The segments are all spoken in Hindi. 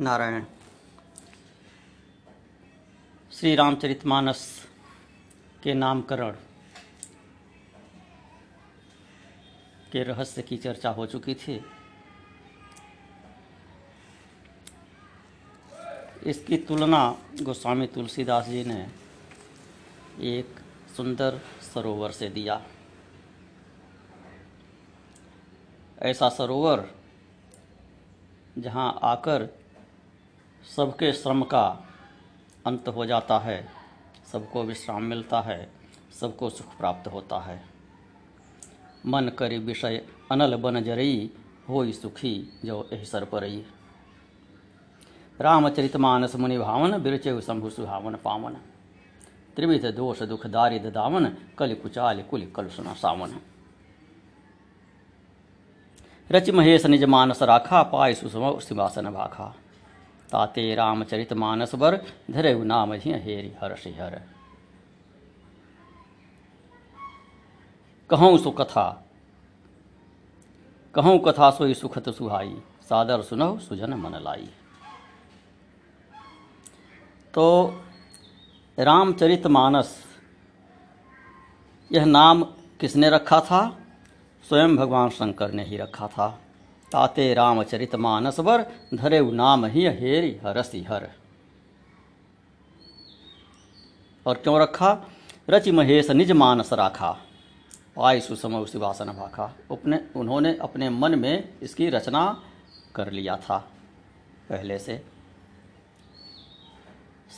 नारायण। श्री रामचरितमानस के नामकरण के रहस्य की चर्चा हो चुकी थी। इसकी तुलना गोस्वामी तुलसीदास जी ने एक सुंदर सरोवर से दिया। ऐसा सरोवर जहाँ आकर सबके श्रम का अंत हो जाता है। सबको विश्राम मिलता है, सबको सुख प्राप्त होता है। मन करी विषय अनल बन जरई हो सुखी जो एहि सर परई रामचरित मानस मुनि भावन बिरचे शंभु सुहावन पावन। त्रिविध दोष दुख दारिद दावन, कलि कुचाल कुल कलुषण सावन। रच महेश निज मानस राखा, पाय सुसम सिंहासन भाखा। ताते रामचरित मानस बर धरे नाम झिय हेरि हर कहूँ सो कथा, कहूँ कथा सोई सुखत सुहाई, सादर सुनहु सुजन मन लाई। तो रामचरित मानस यह नाम किसने रखा था? स्वयं भगवान शंकर ने ही रखा था। ताते रामचरित मानस वर धरे नाम ही हेरी हरसी हर। और क्यों रखा? रचि महेश निज मानस राखा। पाई सुसम शिवासन भाखा। अपने उन्होंने अपने मन में इसकी रचना कर लिया था, पहले से।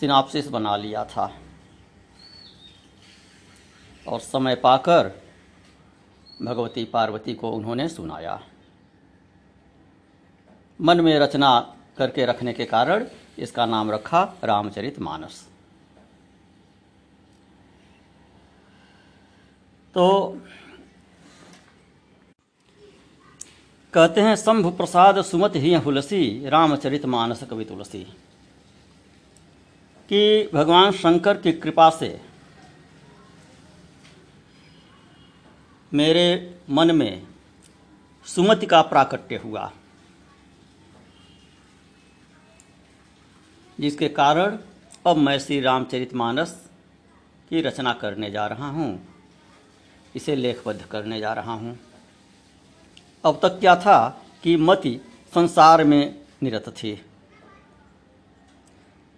सिनाप्सिस बना लिया था। और समय पाकर भगवती पार्वती को उन्होंने सुनाया। मन में रचना करके रखने के कारण इसका नाम रखा रामचरित मानस। तो कहते हैं शंभु प्रसाद सुमत ही हुलसी, रामचरित मानस कवि तुलसी। कि भगवान शंकर की कृपा से मेरे मन में सुमति का प्राकट्य हुआ। जिसके कारण अब मैं श्री रामचरितमानस की रचना करने जा रहा हूँ। इसे लेखबद्ध करने जा रहा हूँ। अब तक क्या था कि मति संसार में निरत थी।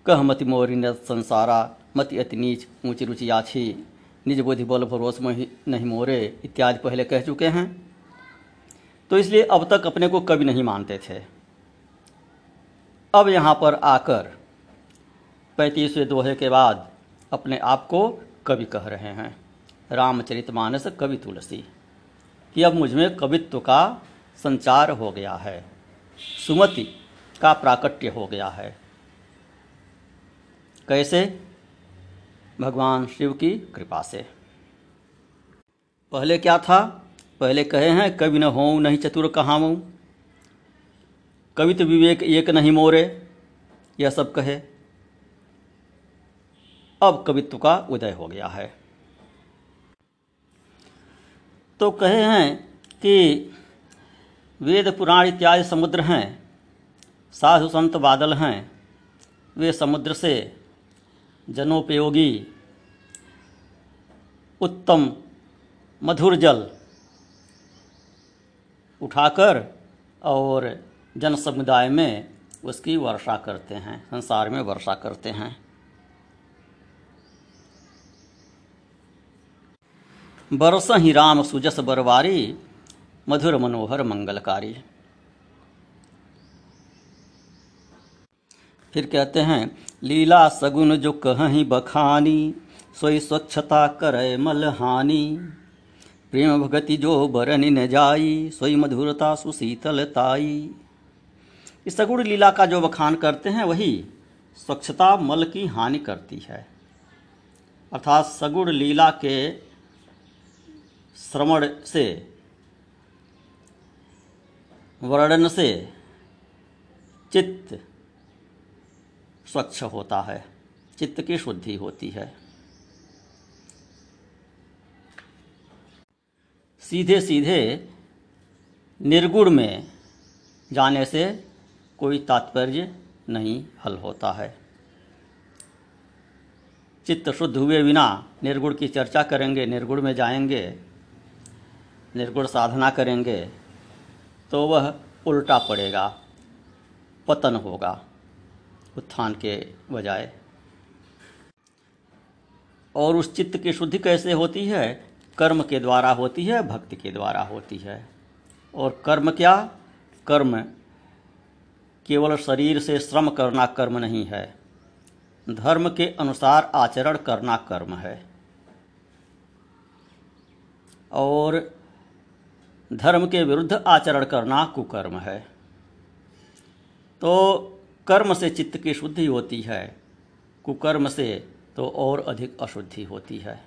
कह मति मोरी निरत संसारा, मति अति नीच, ऊँची रुचि आछी निज बुद्धि बल भरोस में नहीं मोरे इत्यादि पहले कह चुके हैं। तो इसलिए अब तक अपने को कवि नहीं मानते थे। अब यहाँ पर आकर पैंतीसवें दोहे के बाद अपने आप को कवि कह रहे हैं। रामचरितमानस कवि तुलसी, कि अब मुझमें कवित्व का संचार हो गया है, सुमति का प्राकट्य हो गया है। कैसे? भगवान शिव की कृपा से। पहले क्या था? पहले कहे हैं, कवि न हो नहीं चतुर कहाऊँ। कवित विवेक एक नहीं मोरे, यह सब कहे। अब कवित्व का उदय हो गया है। तो कहे हैं कि वेद पुराण इत्यादि समुद्र हैं, साधु संत बादल हैं, वे समुद्र से जनोपयोगी, उत्तम मधुर जल उठाकर और जन समुदाय में उसकी वर्षा करते हैं, संसार में वर्षा करते हैं। बरस ही राम सुजस बरवारी, मधुर मनोहर मंगलकारी। फिर कहते हैं, लीला सगुन जो कहीं बखानी, सोई स्वच्छता करे मलहानी प्रेम भगति जो बरनी न जाई, सोई मधुरता सुशीतलताई इस सगुण लीला का जो बखान करते हैं, वही स्वच्छता मल की हानि करती है। अर्थात सगुण लीला के श्रवण से, वर्णन से चित्त स्वच्छ होता है, चित्त की शुद्धि होती है। सीधे सीधे निर्गुण में जाने से कोई तात्पर्य नहीं हल होता है। चित्त शुद्ध हुए बिना निर्गुण की चर्चा करेंगे, निर्गुण में जाएँगे निर्गुण साधना करेंगे तो वह उल्टा पड़ेगा, पतन होगा, उत्थान के बजाय। और उस चित्त की शुद्धि कैसे होती है? कर्म के द्वारा होती है, भक्ति के द्वारा होती है। और कर्म क्या? कर्म केवल शरीर से श्रम करना कर्म नहीं है। धर्म के अनुसार आचरण करना कर्म है। और धर्म के विरुद्ध आचरण करना कुकर्म है। तो कर्म से चित्त की शुद्धि होती है, कुकर्म से तो और अधिक अशुद्धि होती है।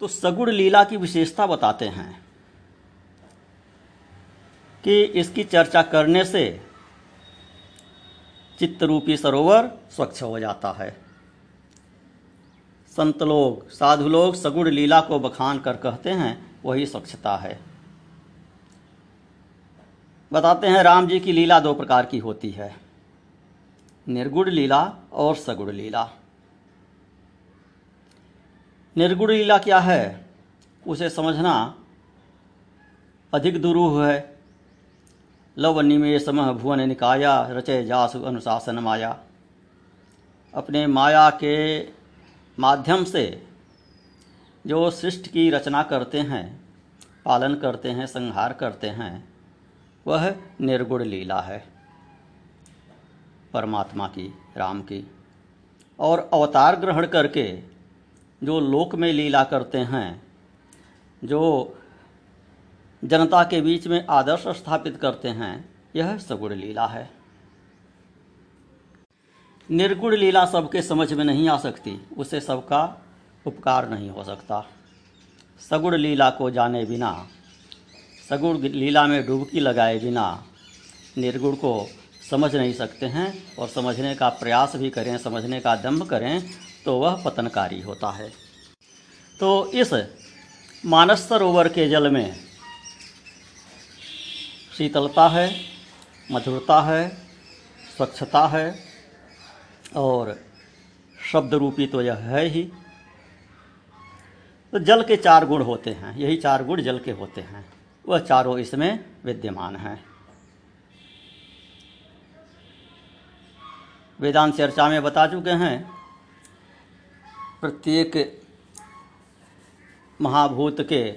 तो सगुण लीला की विशेषता बताते हैं कि इसकी चर्चा करने से चित्त रूपी सरोवर स्वच्छ हो जाता है। संत लोग, साधु लोग सगुण लीला को बखान कर कहते हैं वही स्वच्छता है। बताते हैं राम जी की लीला दो प्रकार की होती है। निर्गुण लीला और सगुण लीला। निर्गुण लीला क्या है, उसे समझना अधिक दुरूह है। लव निमेश भुवन निकाया रचय जासु अनुशासन माया। अपने माया के माध्यम से जो सृष्टि की रचना करते हैं, पालन करते हैं, संहार करते हैं, वह निर्गुण लीला है। परमात्मा की, राम की और अवतार ग्रहण करके जो लोक में लीला करते हैं, जो जनता के बीच में आदर्श स्थापित करते हैं, यह सगुण लीला है। निर्गुण लीला सबके समझ में नहीं आ सकती, उसे सबका उपकार नहीं हो सकता। सगुण लीला को जाने बिना, सगुण लीला में डुबकी लगाए बिना निर्गुण को समझ नहीं सकते हैं और समझने का प्रयास भी करें, समझने का दम्भ करें तो वह पतनकारी होता है। तो इस मानस सरोवर के जल में शीतलता है, मधुरता है, स्वच्छता है और शब्द रूपी तो यह है ही। तो जल के चार गुण होते हैं, यही चार गुण जल के होते हैं। वह चारों इसमें विद्यमान हैं। वेदांत चर्चा में बता चुके हैं, प्रत्येक महाभूत के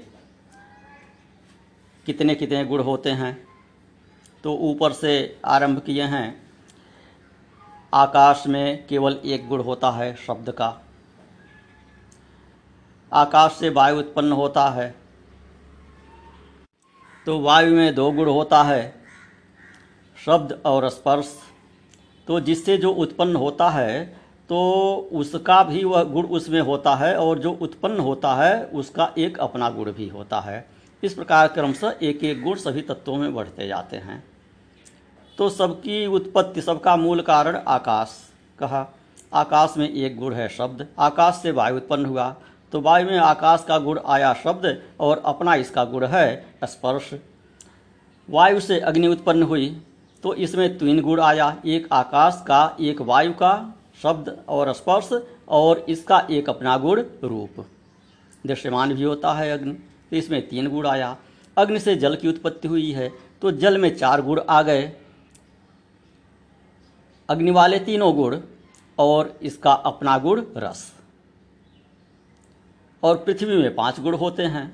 कितने कितने गुण होते हैं तो ऊपर से आरंभ किए हैं, आकाश में केवल एक गुण होता है शब्द का। आकाश से वायु उत्पन्न होता है। तो वायु में दो गुण होता है, शब्द और स्पर्श। तो जिससे जो उत्पन्न होता है तो उसका भी वह गुण उसमें होता है और जो उत्पन्न होता है, उसका एक अपना गुण भी होता है। इस प्रकार क्रमशः एक एक गुण सभी तत्वों में बढ़ते जाते हैं। तो सबकी उत्पत्ति, सबका मूल कारण आकाश। कहा, आकाश में एक गुण है शब्द। आकाश से वायु उत्पन्न हुआ। तो वायु में आकाश का गुण आया शब्द और अपना इसका गुण है स्पर्श। वायु से अग्नि उत्पन्न हुई तो इसमें तीन गुण आया, एक आकाश का, एक वायु का शब्द और स्पर्श और इसका एक अपना गुण रूप। दृश्यमान भी होता है अग्नि तो इसमें तीन गुण आया। अग्नि से जल की उत्पत्ति हुई है तो जल में चार गुण आ गए। अग्नि वाले तीनों गुण और इसका अपना गुण रस। और पृथ्वी में पाँच गुण होते हैं।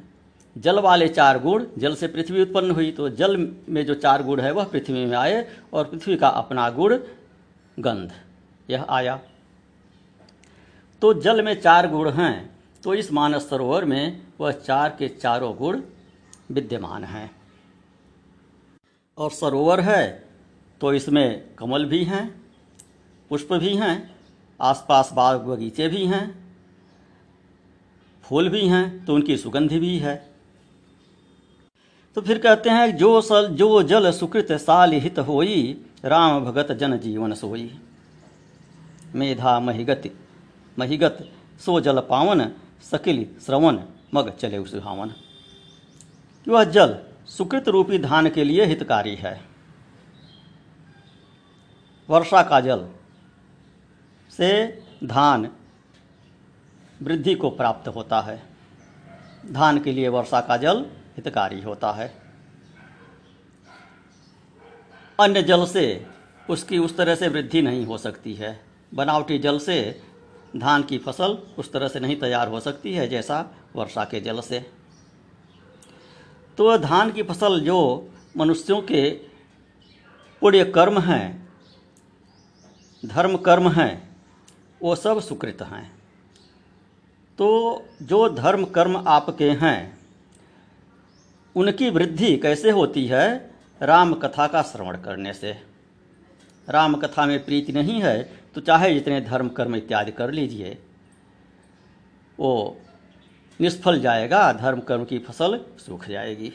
जल वाले चार गुण, जल से पृथ्वी उत्पन्न हुई तो जल में जो चार गुण है, वह पृथ्वी में आए और पृथ्वी का अपना गुण गंध, यह आया। तो जल में चार गुण हैं तो इस मानस सरोवर में वह चार के चारों गुण विद्यमान हैं। और सरोवर है तो इसमें कमल भी हैं, पुष्प भी हैं, आसपास बाग बगीचे भी हैं फूल भी हैं तो उनकी सुगंध भी है। तो फिर कहते हैं, जो सल, जो जल सुकृत साल हित होई, राम भगत जन जीवन सोई। मेधा महिगति, महिगत, सो जल पावन, सकिल श्रवण, मग चले सुहावन वह जल सुकृत रूपी धान के लिए हितकारी है। वर्षा का जल से धान वृद्धि को प्राप्त होता है। धान के लिए वर्षा का जल हितकारी होता है। अन्य जल से उसकी उस तरह से वृद्धि नहीं हो सकती है। बनावटी जल से धान की फ़सल उस तरह से नहीं तैयार हो सकती है, जैसा वर्षा के जल से। तो धान की फ़सल जो मनुष्यों के पुण्य कर्म हैं, धर्म कर्म हैं, वो सब सुकृत हैं। तो जो धर्म कर्म आपके हैं, उनकी वृद्धि कैसे होती है? राम कथा का श्रवण करने से। राम कथा में प्रीति नहीं है तो चाहे जितने धर्म कर्म इत्यादि कर लीजिए, वो निष्फल जाएगा, धर्म कर्म की फ़सल सूख जाएगी।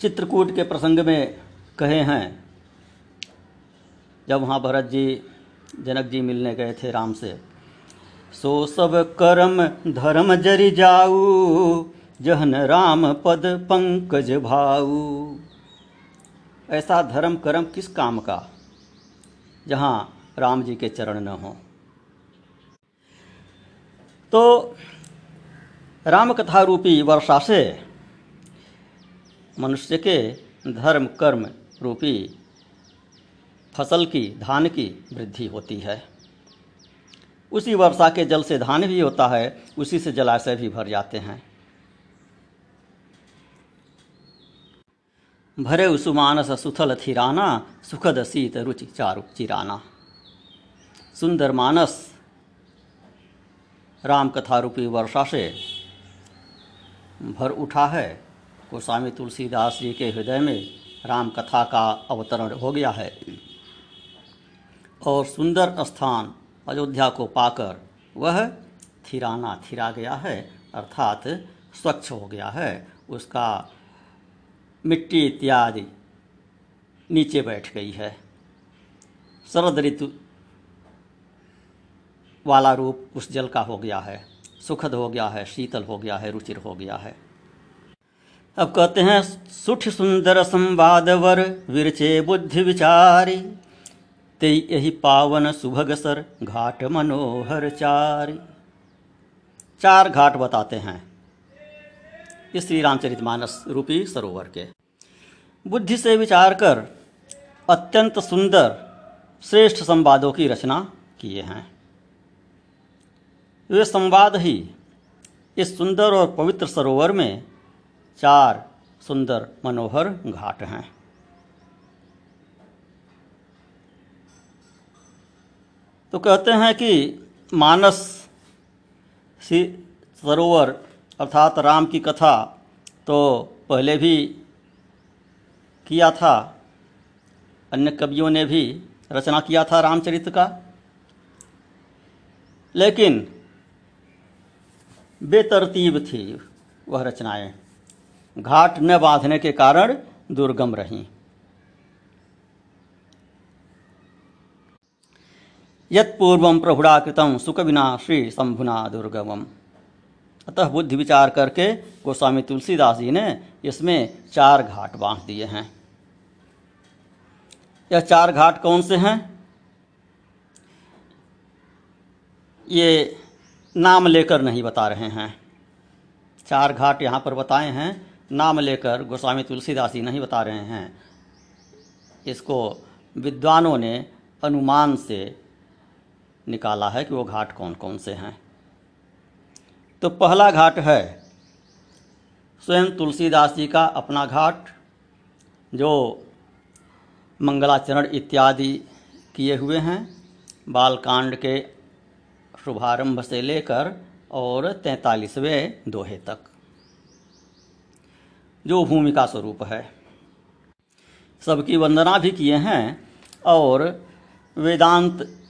चित्रकूट के प्रसंग में कहे हैं, जब वहाँ भरत जी जनक जी मिलने गए थे राम से। सो सब कर्म धर्म जरि जाऊ, जहन राम पद पंकज भाऊ। ऐसा धर्म कर्म किस काम का, जहाँ राम जी के चरण न हो? तो राम कथा रूपी वर्षा से मनुष्य के धर्म कर्म रूपी फ़सल की, धान की वृद्धि होती है। उसी वर्षा के जल से धान भी होता है, उसी से जलाशय भी भर जाते हैं। भरे उसुमानस सुथल थिराना, सुखद शीत रुचि चारु चिराना। सुंदर मानस राम कथा रूपी वर्षा से भर उठा है। गोस्वामी तुलसीदास जी के हृदय में राम कथा का अवतरण हो गया है। और सुंदर स्थान अयोध्या को पाकर वह थिराना थिरा गया है, अर्थात स्वच्छ हो गया है। उसका मिट्टी इत्यादि नीचे बैठ गई है। शरद ऋतु वाला रूप उस जल का हो गया है। सुखद हो गया है, शीतल हो गया है, रुचिर हो गया है। अब कहते हैं, सुठ सुंदर संवादवर विरचे बुद्धि विचारी ते यही पावन सुभग सर घाट मनोहर चार। चार घाट बताते हैं इस श्री रामचरितमानस रूपी सरोवर के। बुद्धि से विचार कर अत्यंत सुंदर, श्रेष्ठ संवादों की रचना किए हैं। वे संवाद ही इस सुंदर और पवित्र सरोवर में चार सुंदर मनोहर घाट हैं। तो कहते हैं कि मानस सरोवर अर्थात राम की कथा तो पहले भी किया था। अन्य कवियों ने भी रचना किया था रामचरित्र का। लेकिन बेतरतीब थी वह रचनाएँ। घाट न बांधने के कारण दुर्गम रहीं। यत्पूर्व प्रभुड़ा कृतम सुख बिना श्री शंभुना दुर्गमम। अतः बुद्धि विचार करके गोस्वामी तुलसीदास जी ने इसमें चार घाट बाँध दिए हैं। यह चार घाट कौन से हैं? ये नाम लेकर नहीं बता रहे हैं। चार घाट यहाँ पर बताए हैं, नाम लेकर गोस्वामी तुलसीदास जी नहीं बता रहे हैं। इसको विद्वानों ने अनुमान से निकाला है कि वो घाट कौन कौन से हैं। तो पहला घाट है स्वयं तुलसीदास जी का अपना घाट, जो मंगलाचरण इत्यादि किए हुए हैं, बालकांड के शुभारंभ से लेकर और तैंतालीसवें दोहे तक। जो भूमिका स्वरूप है। सबकी वंदना भी किए हैं और वेदांत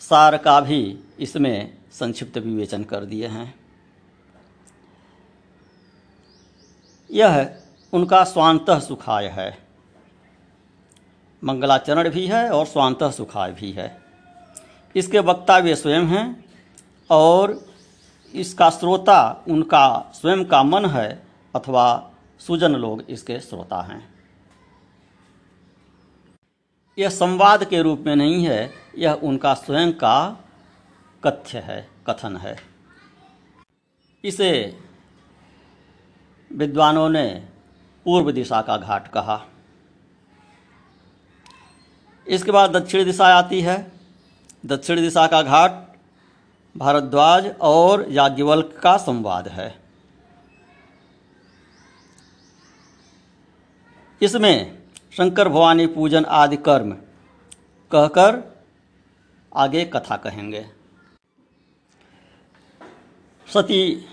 सार का भी इसमें संक्षिप्त विवेचन कर दिए हैं। यह उनका स्वांत सुखाय है। मंगलाचरण भी है और स्वांत सुखाय भी है। इसके वक्ता वे स्वयं हैं और इसका श्रोता उनका, स्वयं का मन है अथवा सुजन लोग इसके श्रोता हैं। यह संवाद के रूप में नहीं है, यह उनका स्वयं का कथ्य है, कथन है। इसे विद्वानों ने पूर्व दिशा का घाट कहा। इसके बाद दक्षिण दिशा आती है। दक्षिण दिशा का घाट भारद्वाज और याज्ञवल्क का संवाद है। इसमें शंकर भवानी पूजन आदि कर्म कहकर आगे कथा कहेंगे। सती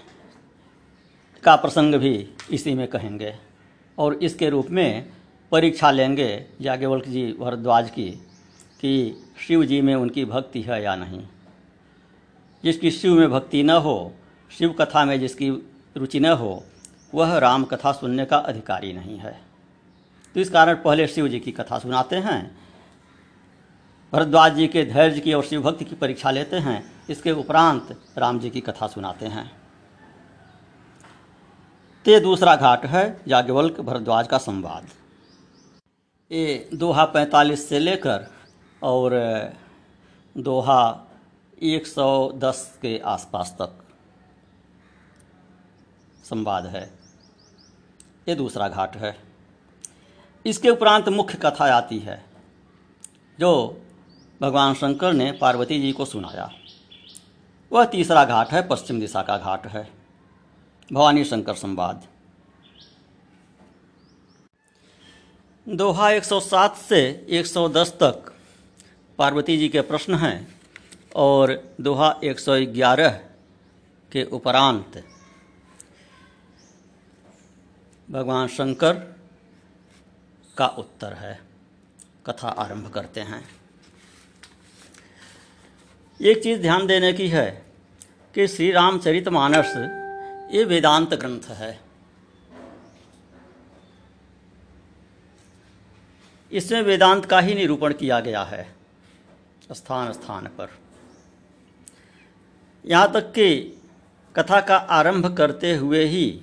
का प्रसंग भी इसी में कहेंगे और इसके रूप में परीक्षा लेंगे याज्ञवल्क जी भरद्वाज की कि शिव जी में उनकी भक्ति है या नहीं। जिसकी शिव में भक्ति न हो, शिव कथा में जिसकी रुचि न हो, वह राम कथा सुनने का अधिकारी नहीं है। तो इस कारण पहले शिव जी की कथा सुनाते हैं। भरद्वाज जी के धैर्य की और शिव भक्ति की परीक्षा लेते हैं। इसके उपरांत राम जी की कथा सुनाते हैं। ते दूसरा घाट है याज्ञवल्क भरद्वाज का संवाद। ये दोहा पैंतालीस से लेकर और दोहा 110 के आसपास तक संवाद है। ये दूसरा घाट है। इसके उपरांत मुख्य कथा आती है, जो भगवान शंकर ने पार्वती जी को सुनाया। वह तीसरा घाट है, पश्चिम दिशा का घाट है। भवानी शंकर संवाद। दोहा 107 से 110 तक पार्वती जी के प्रश्न हैं और दोहा 111 के उपरांत भगवान शंकर का उत्तर है। कथा आरंभ करते हैं। एक चीज़ ध्यान देने की है कि श्री रामचरित मानस ये वेदांत ग्रंथ है। इसमें वेदांत का ही निरूपण किया गया है स्थान स्थान पर। यहाँ तक कि कथा का आरंभ करते हुए ही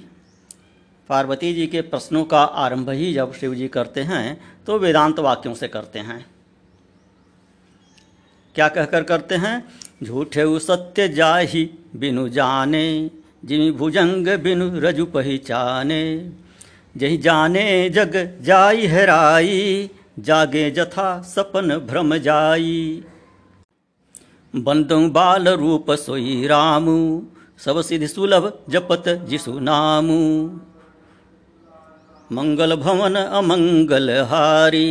पार्वती जी के प्रश्नों का आरंभ ही जब शिव जी करते हैं तो वेदांत वाक्यों से करते हैं। क्या कहकर करते हैं? झूठे सत्य जाहि बिनु जाने, जिमि भुजंग बिनु रजु पहचाने। जही जाने जग जाई हराई, जागे जथा सपन भ्रम जाई। बंदु बाल रूप सोई रामू, सब सिद्धि सुलभ जपत जिसु नामू। मंगल भवन अमंगल हारी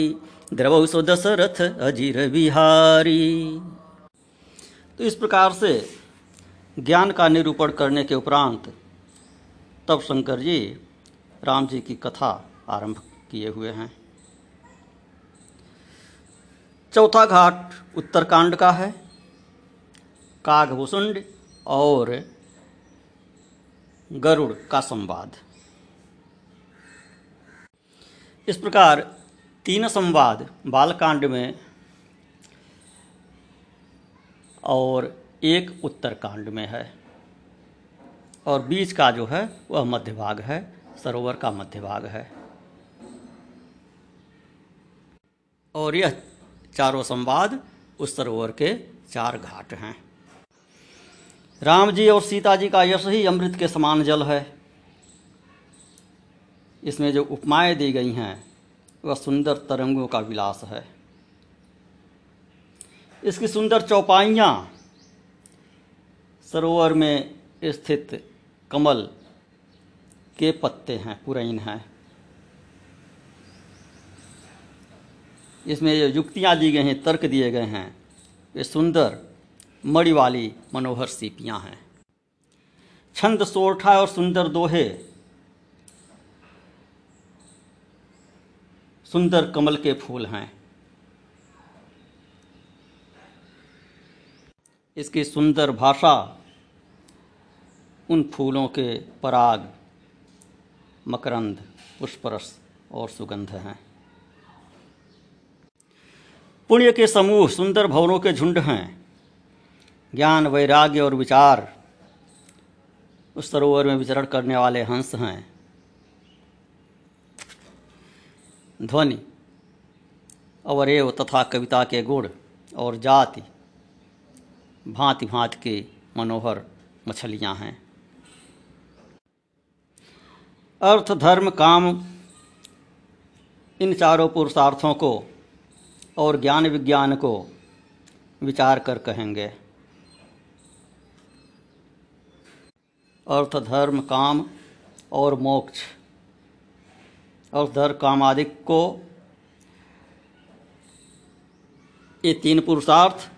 द्रवौ दशरथ अजीर बिहारी तो इस प्रकार से ज्ञान का निरूपण करने के उपरांत तब शंकर जी राम जी की कथा आरंभ किए हुए हैं। चौथा घाट उत्तरकांड का है काघभुसुंड और गरुड़ का संवाद। इस प्रकार तीन संवाद बालकांड में और एक उत्तरकांड में है। और बीच का जो है, वह मध्य भाग है, सरोवर का मध्य भाग है। और यह चारों संवाद उस सरोवर के चार घाट हैं। राम जी और सीता जी का यश ही अमृत के समान जल है। इसमें जो उपमाएँ दी गई हैं, वह सुंदर तरंगों का विलास है। इसकी सुंदर चौपाइयाँ, सरोवर में स्थित कमल के पत्ते हैं पुरैन हैं। इसमें जो युक्तियाँ दी गई हैं, तर्क दिए गए हैं, वे सुंदर मणि वाली मनोहर सीपियाँ हैं। छंद सोरठा और सुंदर दोहे सुंदर कमल के फूल हैं। इसकी सुंदर भाषा उन फूलों के पराग, मकरंद, पुष्परस और सुगंध हैं। पुण्य के समूह सुंदर भवनों के झुंड हैं। ज्ञान, वैराग्य और विचार उस सरोवर में विचरण करने वाले हंस हैं। ध्वनि, अवरेव तथा कविता के गुण और जाति, भांति भांति के मनोहर मछलियाँ हैं। अर्थ, धर्म, काम, इन चारों पुरुषार्थों को और ज्ञान विज्ञान को विचार कर कहेंगे। अर्थ, धर्म, काम और मोक्ष अर्थ धर कामादिक को। ये तीन पुरुषार्थ,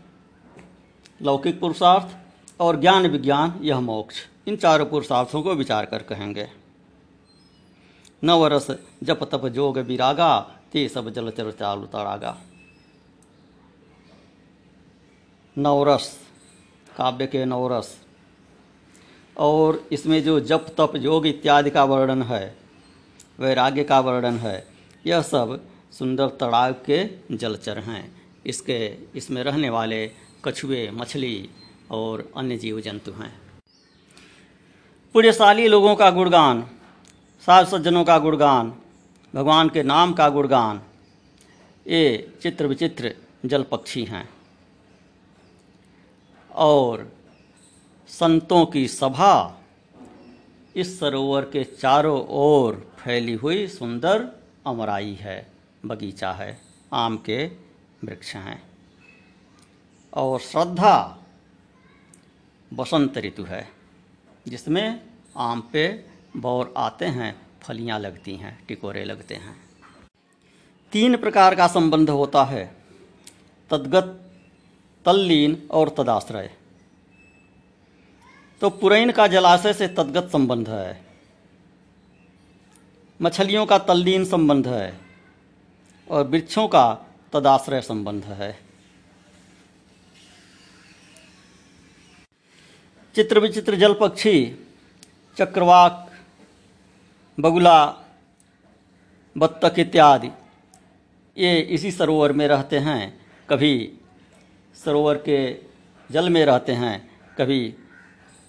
लौकिक पुरुषार्थ और ज्ञान विज्ञान, यह मोक्ष। इन चारों पुरुषार्थों को विचार कर कहेंगे। नवरस जप तप जोग विरागा, ते सब जल चर चालू तड़ागा नवरस, काव्य के नवरस। और इसमें जो जप तप योग इत्यादि का वर्णन है वैराग्य का वर्णन है। यह सब सुंदर तड़ाव के जलचर हैं। इसके, इसमें रहने वाले कछुए, मछली और अन्य जीव जंतु हैं। पुण्यशाली लोगों का गुणगान साध सज्जनों का गुणगान, भगवान के नाम का गुणगान, ये चित्र विचित्र जल पक्षी हैं। और संतों की सभा इस सरोवर के चारों ओर फैली हुई सुंदर अमराई है, बगीचा है, आम के वृक्ष हैं। और श्रद्धा बसंत ऋतु है, जिसमें आम पे बौर आते हैं, फलियाँ लगती हैं, टिकोरे लगते हैं। तीन प्रकार का संबंध होता है, तद्गत, तल्लीन और तदाश्रय। तो पुरैन का जलाशय से तद्गत संबंध है। मछलियों का तल्लीन संबंध है और वृक्षों का तदाश्रय संबंध है। चित्र विचित्र जल पक्षी, चक्रवाक, बगुला, बत्तख इत्यादि, ये इसी सरोवर में रहते हैं, कभी सरोवर के जल में रहते हैं, कभी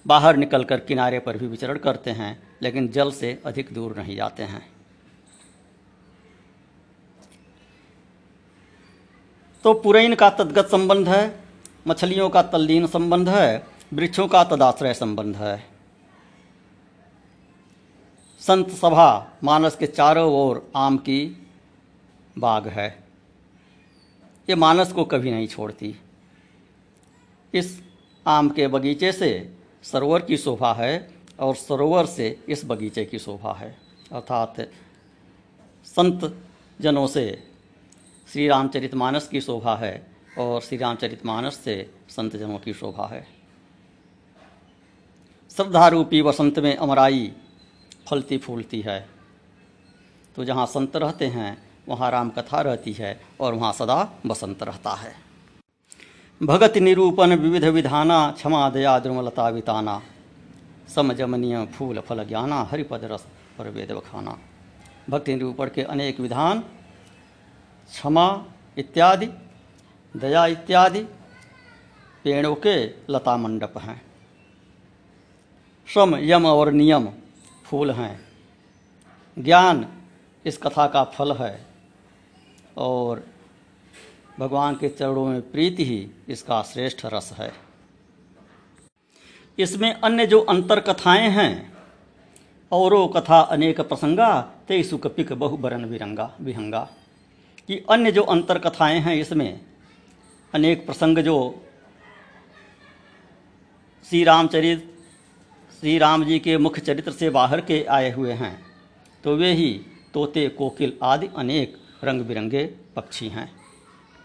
बाहर निकलकर किनारे पर भी विचरण करते हैं। लेकिन जल से अधिक दूर नहीं जाते हैं। तो पुरैन का तदगत संबंध है, मछलियों का तल्लीन संबंध है, वृक्षों का तदाश्रय संबंध है। संत सभा मानस के चारों ओर आम की बाग है। ये मानस को कभी नहीं छोड़ती। इस आम के बगीचे से सरोवर की शोभा है और सरोवर से इस बगीचे की शोभा है। अर्थात संत जनों से श्री रामचरितमानस की शोभा है और श्री रामचरितमानस से संत जनों की शोभा है। श्रद्धारूपी वसंत में अमराई फलती फूलती है। तो जहाँ संत रहते हैं, वहाँ राम कथा रहती है और वहाँ सदा बसंत रहता है। भगत निरूपण विविध विधाना, क्षमा दया द्रुमलता विताना समजमनीय फूल फल ज्ञाना, हरिपद रस पर वेद बखाना। भक्ति निरूपण के अनेक विधान, क्षमा इत्यादि, दया इत्यादि पेड़ों के लता मंडप हैं। सम यम और नियम फूल हैं। ज्ञान इस कथा का फल है और भगवान के चरणों में प्रीति ही इसका श्रेष्ठ रस है। इसमें अन्य जो अंतर कथाएँ हैं, औरो कथा अनेक प्रसंगा, ते सुकपिक बहु बरन विरंगा, विहंगा। कि अन्य जो अंतर कथाएँ हैं इसमें, अनेक प्रसंग जो श्री रामचरित श्री राम जी के मुख्य चरित्र से बाहर के आए हुए हैं तो वे ही तोते, कोकिल आदि अनेक रंग बिरंगे पक्षी हैं।